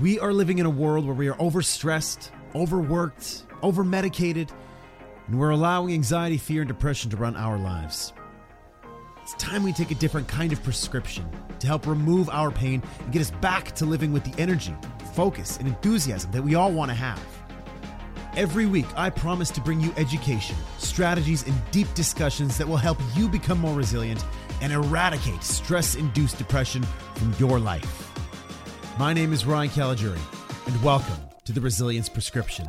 We are living in a world where we are overstressed, overworked, overmedicated, and we're allowing anxiety, fear, and depression to run our lives. It's time we take a different kind of prescription to help remove our pain and get us back to living with the energy, focus, and enthusiasm that we all want to have. Every week, I promise to bring you education, strategies, and deep discussions that will help you become more resilient and eradicate stress induced depression from your life. My name is Ryan Caligiuri, and welcome to the Resilience Prescription.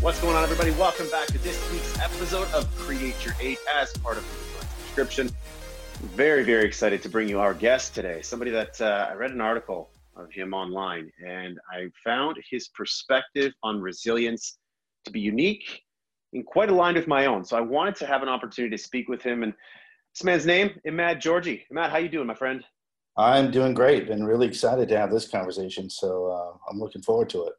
What's going on, everybody? Welcome back to this week's episode of Create Your Eight as part of the Resilience Prescription. Very, very excited to bring you our guest today. Somebody that uh, I read an article of him online, and I found his perspective on resilience to be unique and quite aligned with my own. So I wanted to have an opportunity to speak with him. And this man's name, is Imad Georgi. Imad, how you doing, my friend? I'm doing great. Been really excited to have this conversation. So uh, I'm looking forward to it.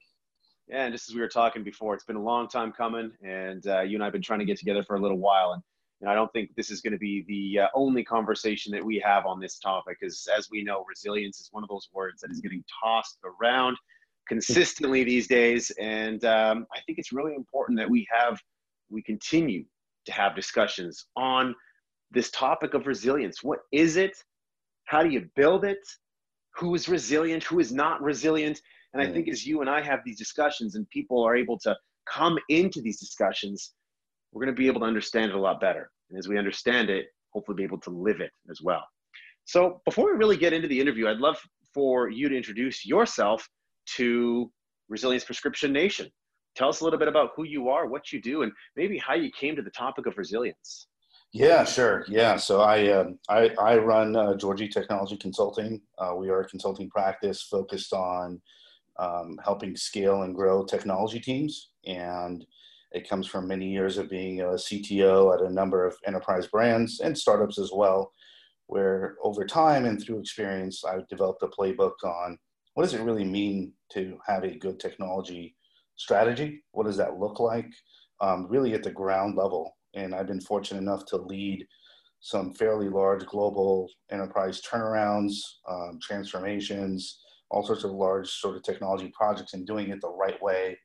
Yeah, and just as we were talking before, it's been a long time coming, and uh, you and I have been trying to get together for a little while. And and I don't think this is going to be the uh, only conversation that we have on this topic, because as we know, resilience is one of those words that is getting tossed around consistently these days. And um, I think it's really important that we have, we continue to have discussions on this topic of resilience. What is it? How do you build it? Who is resilient? Who is not resilient? And I think as you and I have these discussions and people are able to come into these discussions, we're going to be able to understand it a lot better. And as we understand it, hopefully be able to live it as well. So before we really get into the interview, I'd love for you to introduce yourself to Resilience Prescription Nation. Tell us a little bit about who you are, what you do, and maybe how you came to the topic of resilience. Yeah, sure. Yeah, so I uh, I, I, run uh, Georgi Technology Consulting. Uh, we are a consulting practice focused on um, helping scale and grow technology teams, and it comes from many years of being a CTO at a number of enterprise brands and startups as well, where over time and through experience, I've developed a playbook on what does it really mean to have a good technology strategy? What does that look like? Um, really at the ground level. And I've been fortunate enough to lead some fairly large global enterprise turnarounds, um, transformations, all sorts of large sort of technology projects and doing it the right way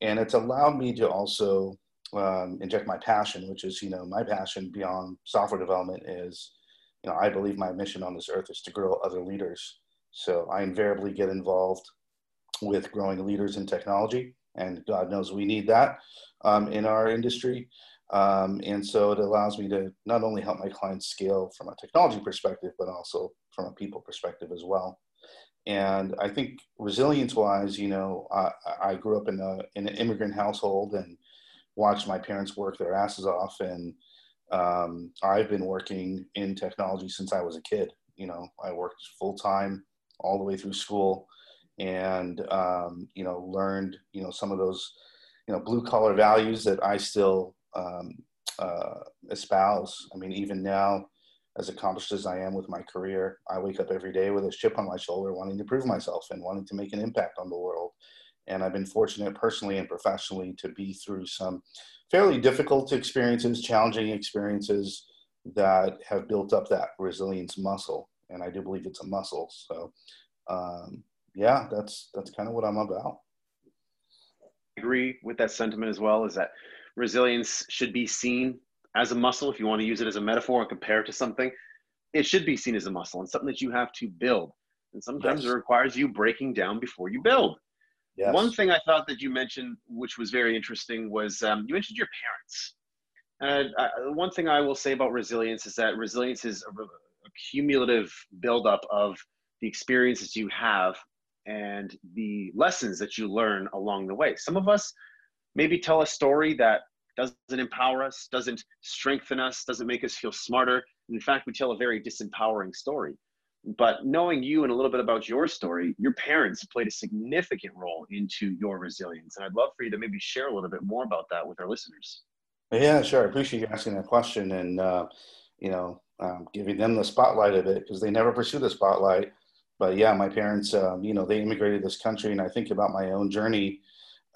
and it's allowed me to also um, inject my passion, which is you know my passion beyond software development is you know I believe my mission on this earth is to grow other leaders. So I invariably get involved with growing leaders in technology, and God knows we need that um, in our industry. Um, and so it allows me to not only help my clients scale from a technology perspective, but also from a people perspective as well. And I think resilience wise, you know, I, I grew up in, a, in an immigrant household and watched my parents work their asses off. And um, I've been working in technology since I was a kid. You know, I worked full time all the way through school and, um, you know, learned, you know, some of those, you know, blue collar values that I still um, uh, espouse. I mean, even now, as accomplished as I am with my career, I wake up every day with a chip on my shoulder, wanting to prove myself and wanting to make an impact on the world. And I've been fortunate personally and professionally to be through some fairly difficult experiences, challenging experiences that have built up that resilience muscle. And I do believe it's a muscle. So, um, yeah, that's that's kind of what I'm about. I agree with that sentiment as well. Is that resilience should be seen as a muscle, if you want to use it as a metaphor and compare it to something, it should be seen as a muscle and something that you have to build. And sometimes yes. it requires you breaking down before you build. Yes. One thing I thought that you mentioned, which was very interesting, was um, you mentioned your parents. And uh, one thing I will say about resilience is that resilience is a, a cumulative buildup of the experiences you have and the lessons that you learn along the way. Some of us maybe tell a story that doesn't empower us, doesn't strengthen us, doesn't make us feel smarter. In fact, we tell a very disempowering story. But knowing you and a little bit about your story, your parents played a significant role into your resilience. And I'd love for you to maybe share a little bit more about that with our listeners. Yeah, sure. I appreciate you asking that question and, uh, you know, um, giving them the spotlight of it because they never pursue the spotlight. But yeah, my parents, um, you know, they immigrated this country, and I think about my own journey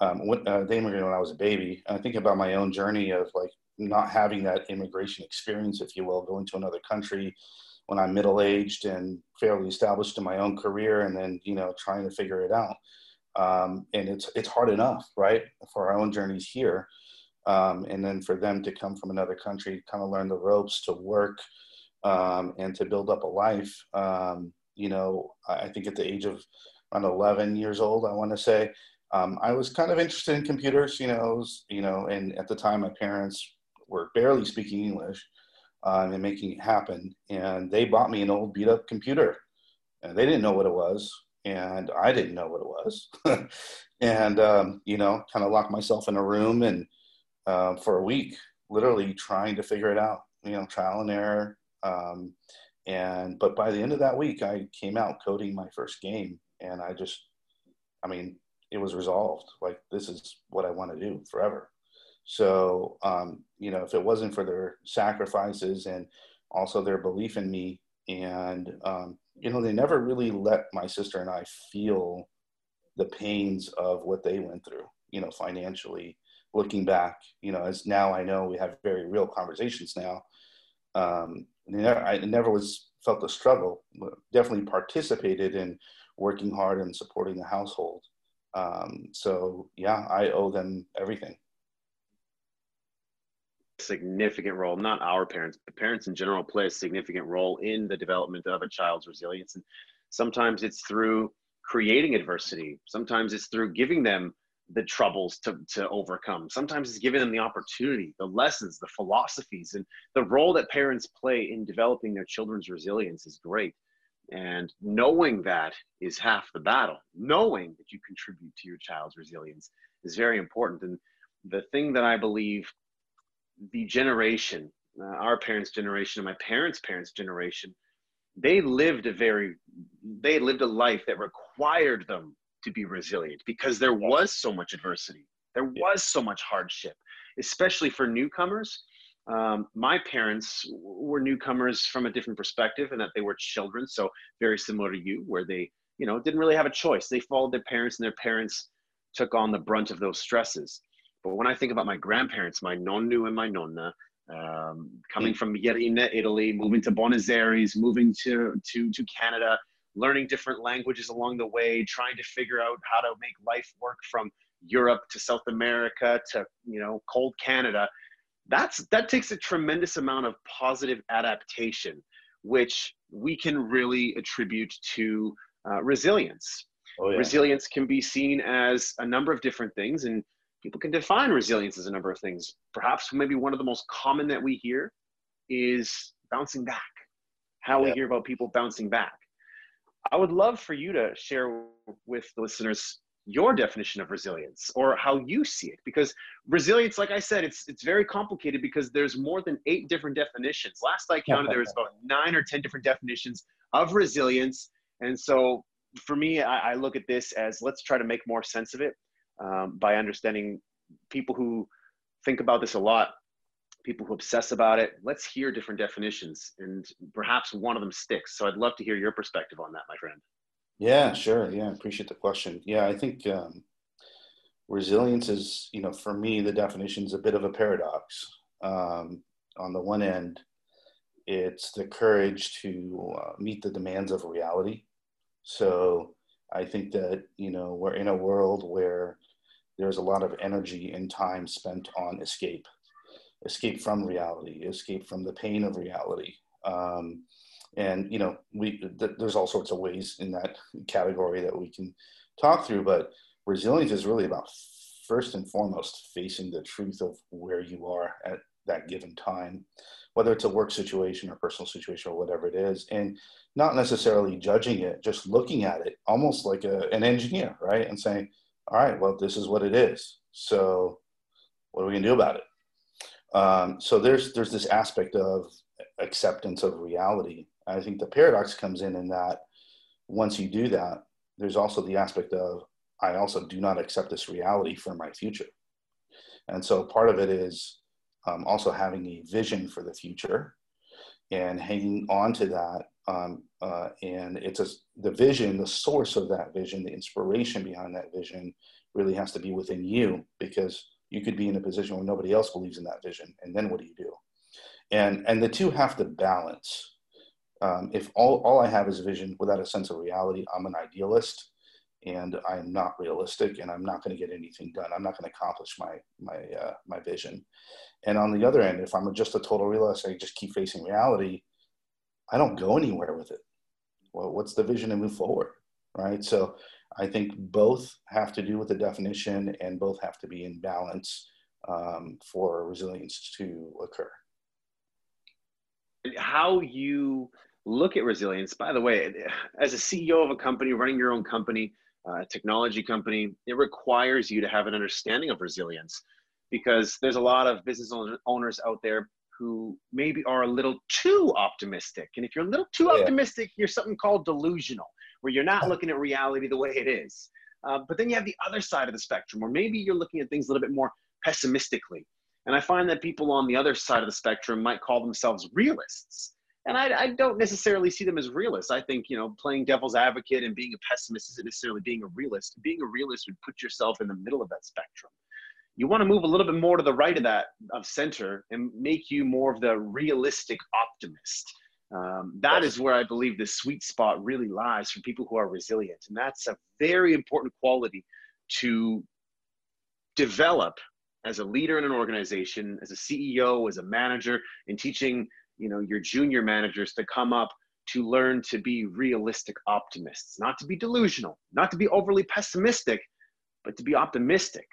um, when, uh, they immigrated when I was a baby. And I think about my own journey of like not having that immigration experience, if you will, going to another country when I'm middle aged and fairly established in my own career, and then you know trying to figure it out. Um, and it's it's hard enough, right, for our own journeys here, um, and then for them to come from another country, kind of learn the ropes to work um, and to build up a life. Um, you know, I think at the age of around 11 years old, I want to say, um, I was kind of interested in computers. You know, was, you know, and at the time, my parents were barely speaking English um, and making it happen, and they bought me an old beat up computer, and they didn't know what it was and I didn't know what it was. and, um, you know, kind of locked myself in a room and uh, for a week, literally trying to figure it out, you know, trial and error. Um, and, but by the end of that week, I came out coding my first game and I just, I mean, it was resolved. Like, this is what I want to do forever. So, um, you know, if it wasn't for their sacrifices and also their belief in me and um, you know, they never really let my sister and I feel the pains of what they went through, you know, financially. Looking back, you know, as now I know we have very real conversations now. Um, I never was felt the struggle, definitely participated in working hard and supporting the household. Um, so yeah, I owe them everything significant role, not our parents, but parents in general play a significant role in the development of a child's resilience. And sometimes it's through creating adversity, sometimes it's through giving them the troubles to, to overcome. Sometimes it's giving them the opportunity, the lessons, the philosophies, and the role that parents play in developing their children's resilience is great. And knowing that is half the battle. Knowing that you contribute to your child's resilience is very important. And the thing that I believe the generation, uh, our parents' generation and my parents' parents' generation, they lived a very, they lived a life that required them to be resilient because there was so much adversity. There was so much hardship, especially for newcomers. Um, my parents were newcomers from a different perspective and that they were children. So very similar to you, where they, you know, didn't really have a choice. They followed their parents and their parents took on the brunt of those stresses. But when I think about my grandparents, my nonnu and my nonna, um, coming from Yerina, Italy, moving to Buenos Aires, moving to, to, to Canada, learning different languages along the way, trying to figure out how to make life work from Europe to South America to, you know, cold Canada. That's, that takes a tremendous amount of positive adaptation, which we can really attribute to uh, resilience. Oh, yeah. Resilience can be seen as a number of different things. And people can define resilience as a number of things. Perhaps maybe one of the most common that we hear is bouncing back, how yeah. we hear about people bouncing back. I would love for you to share with the listeners your definition of resilience or how you see it because resilience like i said it's it's very complicated because there's more than eight different definitions last i counted there was about nine or ten different definitions of resilience and so for me I, I look at this as let's try to make more sense of it um, by understanding people who think about this a lot, people who obsess about it. Let's hear different definitions, and perhaps one of them sticks. So I'd love to hear your perspective on that, my friend. Yeah, sure. Yeah, I appreciate the question. Yeah, I think um, resilience is, you know, for me, the definition is a bit of a paradox. Um, on the one end, it's the courage to uh, meet the demands of reality. So I think that, you know, we're in a world where there's a lot of energy and time spent on escape escape from reality escape from the pain of reality um, and you know we th- there's all sorts of ways in that category that we can talk through but resilience is really about first and foremost facing the truth of where you are at that given time whether it's a work situation or personal situation or whatever it is and not necessarily judging it just looking at it almost like a, an engineer right and saying all right, well, this is what it is. So what are we gonna do about it? Um, so there's there's this aspect of acceptance of reality. I think the paradox comes in in that once you do that, there's also the aspect of I also do not accept this reality for my future. And so part of it is um, also having a vision for the future and hanging on to that. Um, uh, and it's a, the vision, the source of that vision, the inspiration behind that vision really has to be within you because you could be in a position where nobody else believes in that vision. And then what do you do? And, and the two have to balance. Um, if all, all I have is vision without a sense of reality, I'm an idealist and I'm not realistic and I'm not going to get anything done. I'm not going to accomplish my, my, uh, my vision. And on the other end, if I'm just a total realist, I just keep facing reality, I don't go anywhere with it. Well, what's the vision to move forward? Right. So I think both have to do with the definition and both have to be in balance um, for resilience to occur. How you look at resilience, by the way, as a CEO of a company, running your own company, uh, technology company, it requires you to have an understanding of resilience because there's a lot of business owners out there who maybe are a little too optimistic. And if you're a little too yeah. optimistic, you're something called delusional, where you're not looking at reality the way it is. Uh, but then you have the other side of the spectrum, where maybe you're looking at things a little bit more pessimistically. And I find that people on the other side of the spectrum might call themselves realists. And I, I, don't necessarily see them as realists. I think, you know, playing devil's advocate and being a pessimist isn't necessarily being a realist. Being a realist would put yourself in the middle of that spectrum. You want to move a little bit more to the right of that, of center, and make you more of the realistic optimist. Um, that is where I believe the sweet spot really lies for people who are resilient. And that's a very important quality to develop as a leader in an organization, as a CEO, as a manager, in teaching you know your junior managers to come up to learn to be realistic optimists, not to be delusional, not to be overly pessimistic, but to be optimistic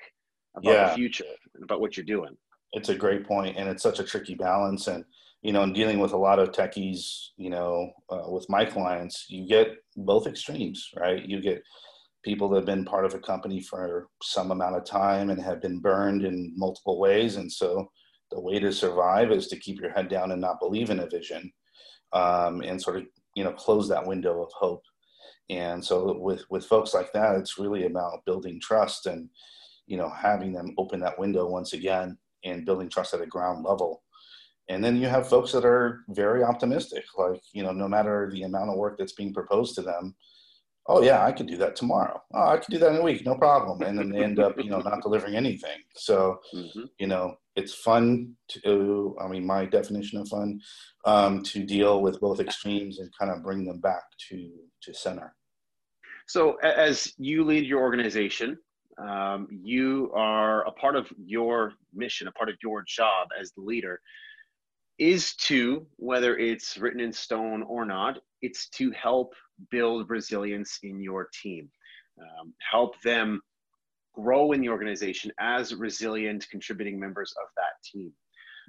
about yeah. the future and about what you're doing. It's a great point, and it's such a tricky balance. And you know, in dealing with a lot of techies, you know, uh, with my clients, you get both extremes, right? You get people that have been part of a company for some amount of time and have been burned in multiple ways, and so the way to survive is to keep your head down and not believe in a vision um, and sort of you know close that window of hope. And so with with folks like that it's really about building trust and you know having them open that window once again and building trust at a ground level. And then you have folks that are very optimistic like you know no matter the amount of work that's being proposed to them oh yeah i could do that tomorrow. Oh i could do that in a week. No problem. And then they end up you know not delivering anything. So mm-hmm. you know it's fun to i mean my definition of fun um, to deal with both extremes and kind of bring them back to to center. So as you lead your organization um, you are a part of your mission a part of your job as the leader. Is to whether it's written in stone or not it's to help build resilience in your team um, help them grow in the organization as resilient contributing members of that team.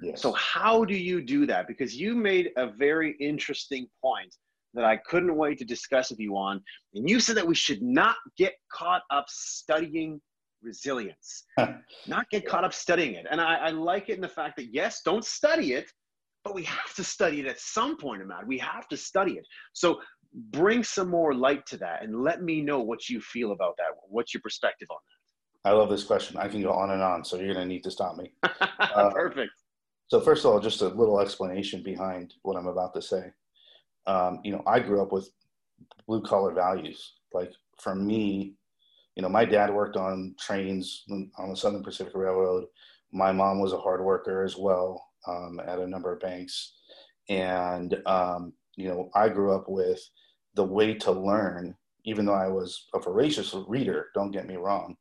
Yes. So, how do you do that? Because you made a very interesting point that I couldn't wait to discuss with you on. And you said that we should not get caught up studying resilience, not get caught up studying it. And I, I, like it in the fact that, yes, don't study it, but we have to study it at some point, Imad. We have to study it. So, bring some more light to that and let me know what you feel about that. What's your perspective on that? I love this question. I can go on and on, so you're going to need to stop me. Uh, Perfect. So first of all, just a little explanation behind what I'm about to say. Um, you know, I grew up with blue collar values. Like for me, you know, my dad worked on trains on the Southern Pacific Railroad. My mom was a hard worker as well um, at a number of banks, and um, you know, I grew up with the way to learn. Even though I was a voracious reader, don't get me wrong,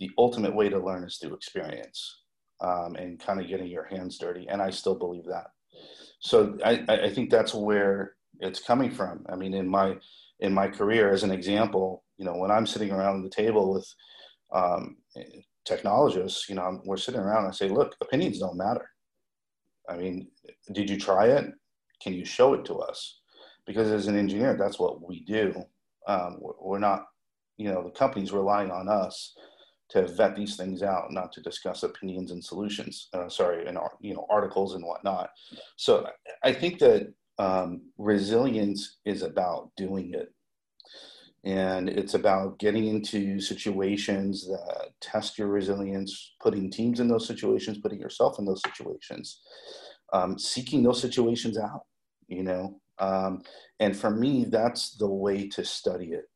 the ultimate way to learn is through experience um, and kind of getting your hands dirty. And I still believe that. So I, I think that's where it's coming from. I mean, in my in my career, as an example, you know, when I'm sitting around the table with um, technologists, you know, we're sitting around and I say, look, opinions don't matter. I mean, did you try it? Can you show it to us? Because as an engineer, that's what we do. Um, we're not, you know, the company's relying on us to vet these things out, not to discuss opinions and solutions. Uh, sorry, and you know articles and whatnot. So I think that um, resilience is about doing it, and it's about getting into situations that test your resilience, putting teams in those situations, putting yourself in those situations, um, seeking those situations out. You know, um, and for me, that's the way to study it.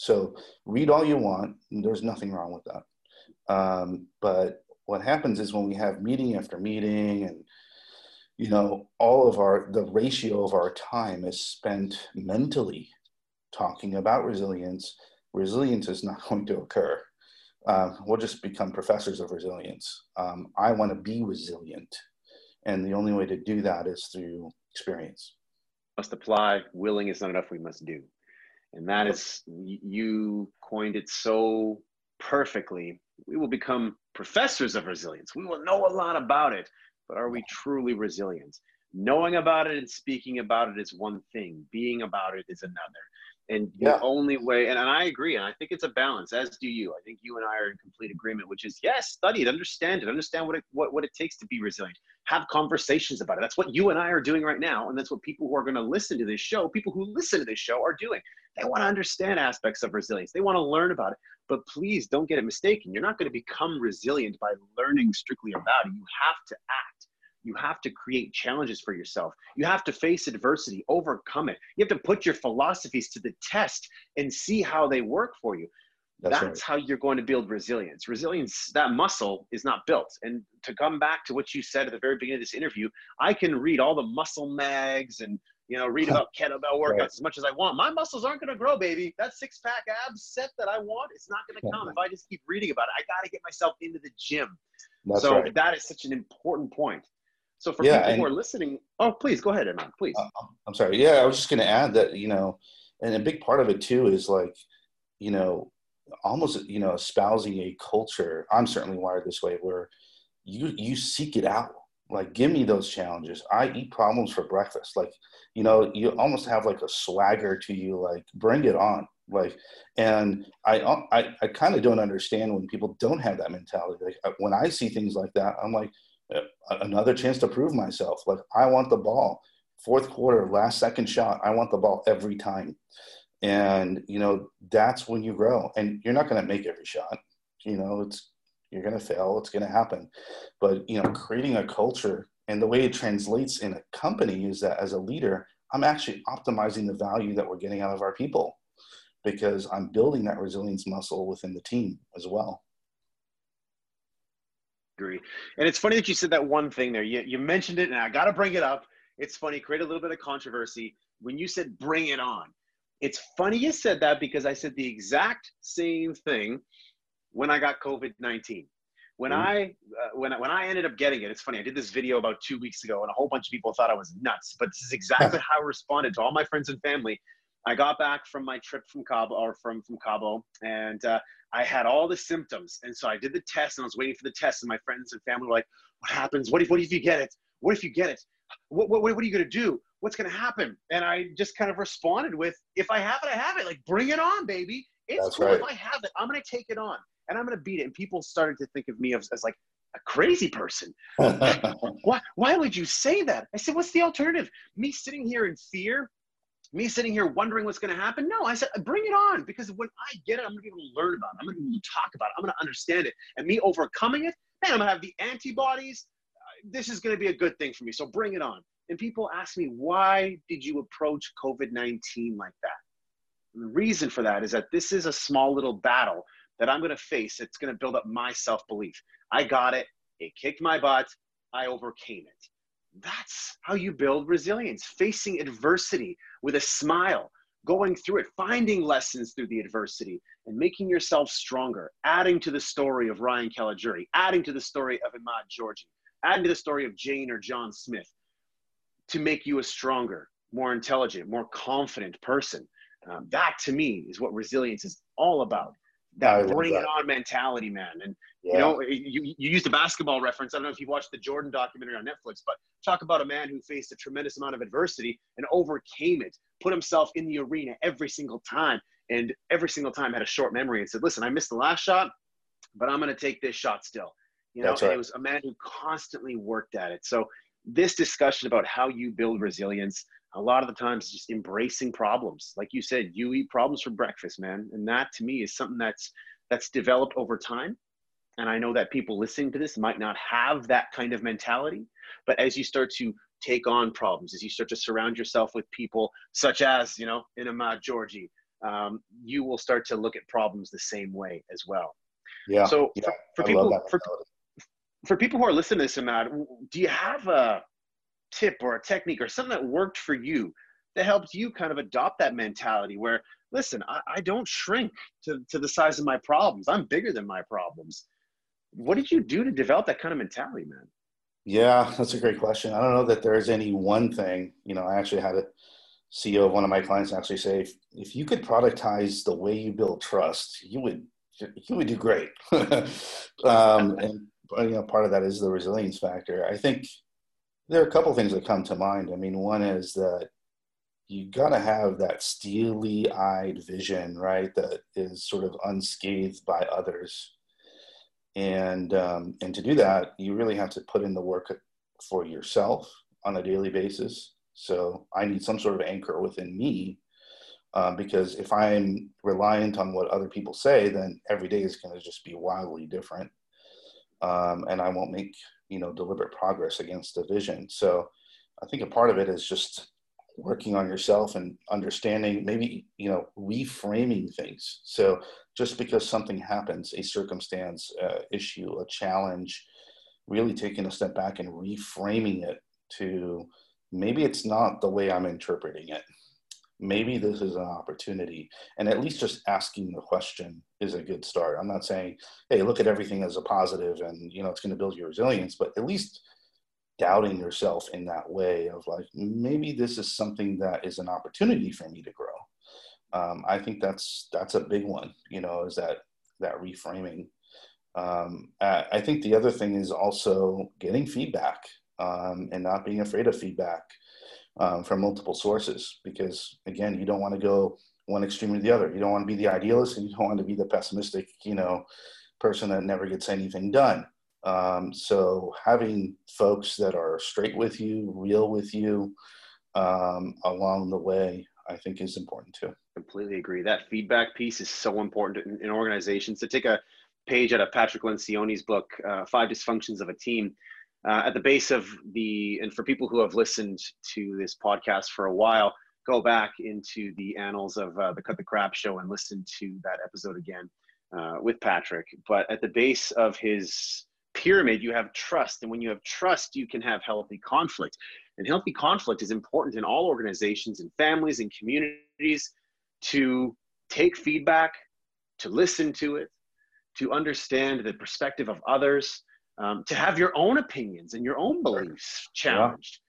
So read all you want. There's nothing wrong with that. Um, but what happens is when we have meeting after meeting and you know, all of our, the ratio of our time is spent mentally talking about resilience. Resilience is not going to occur. Uh, we'll just become professors of resilience. Um, I want to be resilient. And the only way to do that is through experience. Must apply. Willing is not enough. We must do. And that is, you coined it so perfectly. We will become professors of resilience. We will know a lot about it, but are we truly resilient? Knowing about it and speaking about it is one thing, being about it is another. And yeah. the only way, and, and I agree, and I think it's a balance, as do you. I think you and I are in complete agreement, which is yes, study it, understand it, understand what it what, what it takes to be resilient. Have conversations about it. That's what you and I are doing right now. And that's what people who are going to listen to this show, people who listen to this show are doing. They want to understand aspects of resilience. They want to learn about it. But please don't get it mistaken. You're not going to become resilient by learning strictly about it. You have to act. You have to create challenges for yourself. You have to face adversity, overcome it. You have to put your philosophies to the test and see how they work for you. That's, That's right. how you're going to build resilience. Resilience, that muscle is not built. And to come back to what you said at the very beginning of this interview, I can read all the muscle mags and you know read about kettlebell workouts right. as much as I want. My muscles aren't going to grow, baby. That six pack abs set that I want, it's not going to come if I just keep reading about it. I got to get myself into the gym. That's so right. that is such an important point. So for yeah, people who are listening, oh, please go ahead, Imad, please. Uh, um, I'm sorry. Yeah, I was just going to add that, you know, and a big part of it too is like, you know, almost, you know, espousing a culture. I'm certainly wired this way where you, you seek it out. Like, give me those challenges. I eat problems for breakfast. Like, you know, you almost have like a swagger to you, like, bring it on. Like, and I, uh, I, I kind of don't understand when people don't have that mentality. Like, uh, when I see things like that, I'm like, another chance to prove myself. Like I want the ball. Fourth quarter, last second shot. I want the ball every time. And you know that's when you grow. And you're not going to make every shot. You know it's you're going to fail. It's going to happen. But you know creating a culture and the way it translates in a company is that as a leader, I'm actually optimizing the value that we're getting out of our people because I'm building that resilience muscle within the team as well agree. And it's funny that you said that one thing there. You, you mentioned it, and I got to bring it up. It's funny, create a little bit of controversy. When you said bring it on, it's funny you said that because I said the exact same thing when I got COVID 19. When mm-hmm. I uh, when when I ended up getting it, it's funny. I did this video about two weeks ago, and a whole bunch of people thought I was nuts. But this is exactly how I responded to all my friends and family. I got back from my trip from Cabo or from from Cabo, and uh, I had all the symptoms. And so I did the test and I was waiting for the test. And my friends and family were like, What happens? What if, what if you get it? What if you get it? What, what, what are you going to do? What's going to happen? And I just kind of responded with, If I have it, I have it. Like, bring it on, baby. It's That's cool. Right. If I have it, I'm going to take it on and I'm going to beat it. And people started to think of me as, as like, a crazy person. why, why would you say that? I said, what's the alternative? Me sitting here in fear me sitting here wondering what's going to happen. No, I said, bring it on because when I get it, I'm going to be able to learn about it. I'm going to be able to talk about it. I'm going to understand it. And me overcoming it, man, I'm going to have the antibodies. This is going to be a good thing for me. So bring it on. And people ask me, why did you approach COVID 19 like that? And the reason for that is that this is a small little battle that I'm going to face. It's going to build up my self belief. I got it. It kicked my butt. I overcame it. That's how you build resilience, facing adversity with a smile, going through it, finding lessons through the adversity, and making yourself stronger, adding to the story of Ryan Caligiuri, adding to the story of Imad Georgi, adding to the story of Jane or John Smith to make you a stronger, more intelligent, more confident person. Um, that to me is what resilience is all about that bring it on mentality, man. And yeah. you know, you, you used a basketball reference. I don't know if you watched the Jordan documentary on Netflix, but talk about a man who faced a tremendous amount of adversity and overcame it, put himself in the arena every single time, and every single time had a short memory and said, "Listen, I missed the last shot, but I'm going to take this shot still." You know, right. it was a man who constantly worked at it. So this discussion about how you build resilience a lot of the times just embracing problems. Like you said you eat problems for breakfast man and that to me is something that's that's developed over time. And i know that people listening to this might not have that kind of mentality but as you start to take on problems as you start to surround yourself with people such as you know Imad Georgi um, you will start to look at problems the same way as well. Yeah so yeah, for, for people for, for people who are listening to this Imad, do you have a tip or a technique or something that worked for you that helped you kind of adopt that mentality where listen I, I, don't shrink to, to the size of my problems. I'm bigger than my problems. What did you do to develop that kind of mentality man? Yeah that's a great question. I don't know that there's any one thing. You know i actually had a ceo of one of my clients actually say if, if you could productize the way you build trust you would you would do great. Um, and you know part of that is the resilience factor. I think there are a couple things that come to mind i mean one is that you got to have that steely eyed vision, right? That is sort of unscathed by others. And, um, and to do that, you really have to put in the work for yourself on a daily basis. So I need some sort of anchor within me uh, because if I'm reliant on what other people say, then every day is going to just be wildly different, um, and I won't make you know deliberate progress against the vision. So I think a part of it is just working on yourself and understanding maybe you know reframing things so just because something happens a circumstance uh, issue a challenge really taking a step back and reframing it to maybe it's not the way i'm interpreting it maybe this is an opportunity. And at least just asking the question is a good start. I'm not saying hey look at everything as a positive and you know it's going to build your resilience but at least doubting yourself in that way of like maybe this is something that is an opportunity for me to grow. Um, i think that's that's a big one you know is that that reframing. Um, I, think the other thing is also getting feedback um, and not being afraid of feedback um, from multiple sources because again you don't want to go one extreme or the other you don't want to be the idealist and you don't want to be the pessimistic you know person that never gets anything done um, so having folks that are straight with you, real with you um, along the way, I think is important too. Completely agree. That feedback piece is so important in, in organizations. To take a page out of Patrick Lencioni's book, uh, Five Dysfunctions of a Team, uh, at the base of the, and for people who have listened to this podcast for a while, go back into the annals of uh, the Cut the Crap show and listen to that episode again uh, with Patrick. But at the base of his pyramid, you have trust. And when you have trust, you can have healthy conflict. And healthy conflict is important in all organizations and families and communities to take feedback, to listen to it, to understand the perspective of others, um, to have your own opinions and your own beliefs challenged.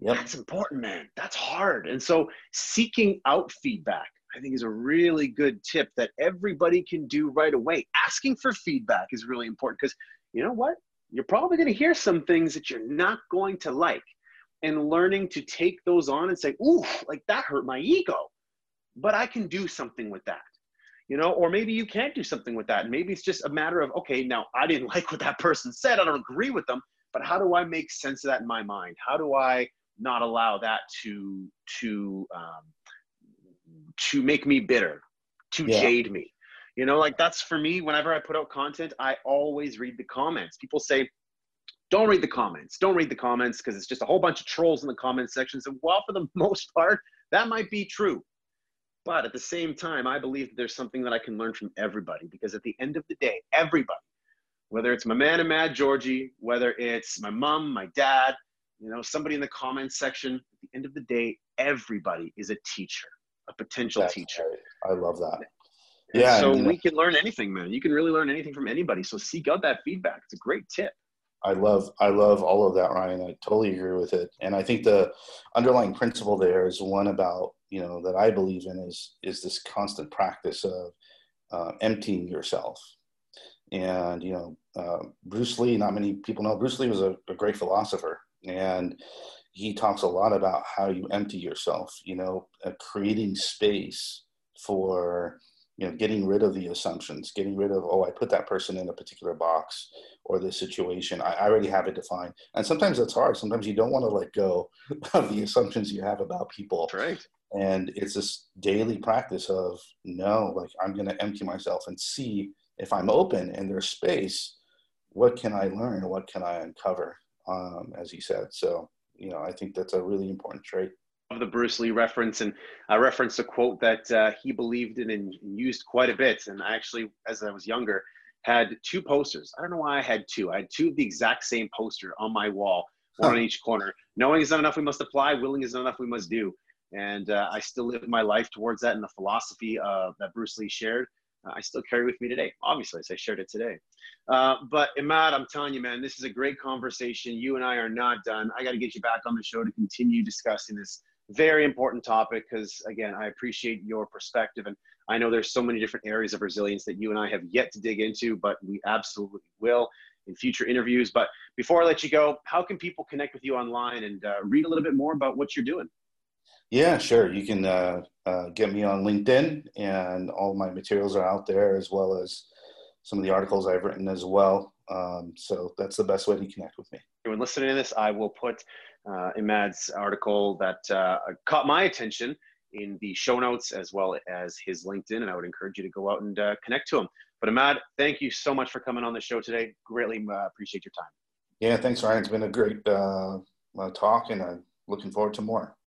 Yeah. Yep. That's important, man. That's hard. And so seeking out feedback, I think is a really good tip that everybody can do right away. Asking for feedback is really important because you know what? You're probably going to hear some things that you're not going to like. And learning to take those on and say, ooh, like that hurt my ego, but I can do something with that. You know, or maybe you can't do something with that. Maybe it's just a matter of, okay, now I didn't like what that person said. I don't agree with them, but how do I make sense of that in my mind? How do I not allow that to to um, to make me bitter, to yeah. jade me? You know, like that's for me, whenever I put out content, I always read the comments. People say, don't read the comments. Don't read the comments because it's just a whole bunch of trolls in the comment section. So, while for the most part, that might be true. But at the same time, I believe that there's something that I can learn from everybody because at the end of the day, everybody, whether it's my man Imad Georgi, whether it's my mom, my dad, you know, somebody in the comments section, at the end of the day, everybody is a teacher, a potential That's teacher. Right. I love that. Yeah. So we can learn anything, man. You can really learn anything from anybody. So seek out that feedback. It's a great tip. I love I love all of that, Ryan. I totally agree with it. And I think the underlying principle there is one about you know that I believe in is is this constant practice of uh, emptying yourself. And you know, uh, Bruce Lee. Not many people know Bruce Lee was a, a great philosopher, and he talks a lot about how you empty yourself. You know, uh, creating space for you know getting rid of the assumptions getting rid of oh i put that person in a particular box or this situation. I, I already have it defined. And sometimes that's hard. Sometimes you don't want to let go of the assumptions you have about people. That's right. And it's this daily practice of no like i'm going to empty myself and see if i'm open and there's space what can i learn? What can i uncover? Um, as he said. So you know i think that's a really important trait the Bruce Lee reference, and I referenced a quote that uh, he believed in and used quite a bit. And I actually, as I was younger, had two posters. I don't know why I had two. I had two of the exact same poster on my wall. one on each corner. Knowing is not enough, we must apply. Willing is not enough, we must do. And uh, I still live my life towards that and the philosophy uh, that Bruce Lee shared. Uh, I still carry with me today. Obviously, as I shared it today. Uh, but Imad, I'm telling you, man, this is a great conversation. You and I are not done. I got to get you back on the show to continue discussing this very important topic because, again, I appreciate your perspective. And I know there's so many different areas of resilience that you and I have yet to dig into, but we absolutely will in future interviews. But before I let you go, how can people connect with you online and uh, read a little bit more about what you're doing? Yeah, sure. You can uh, uh, get me on LinkedIn, and all my materials are out there, as well as some of the articles I've written as well. Um, so that's the best way to connect with me. When listening to this, I will put uh, Imad's article that uh, caught my attention in the show notes as well as his LinkedIn, and I would encourage you to go out and uh, connect to him. But Imad, thank you so much for coming on the show today. Greatly uh, appreciate your time. Yeah, thanks, Ryan. It's been a great uh, uh, talk, and I'm looking forward to more.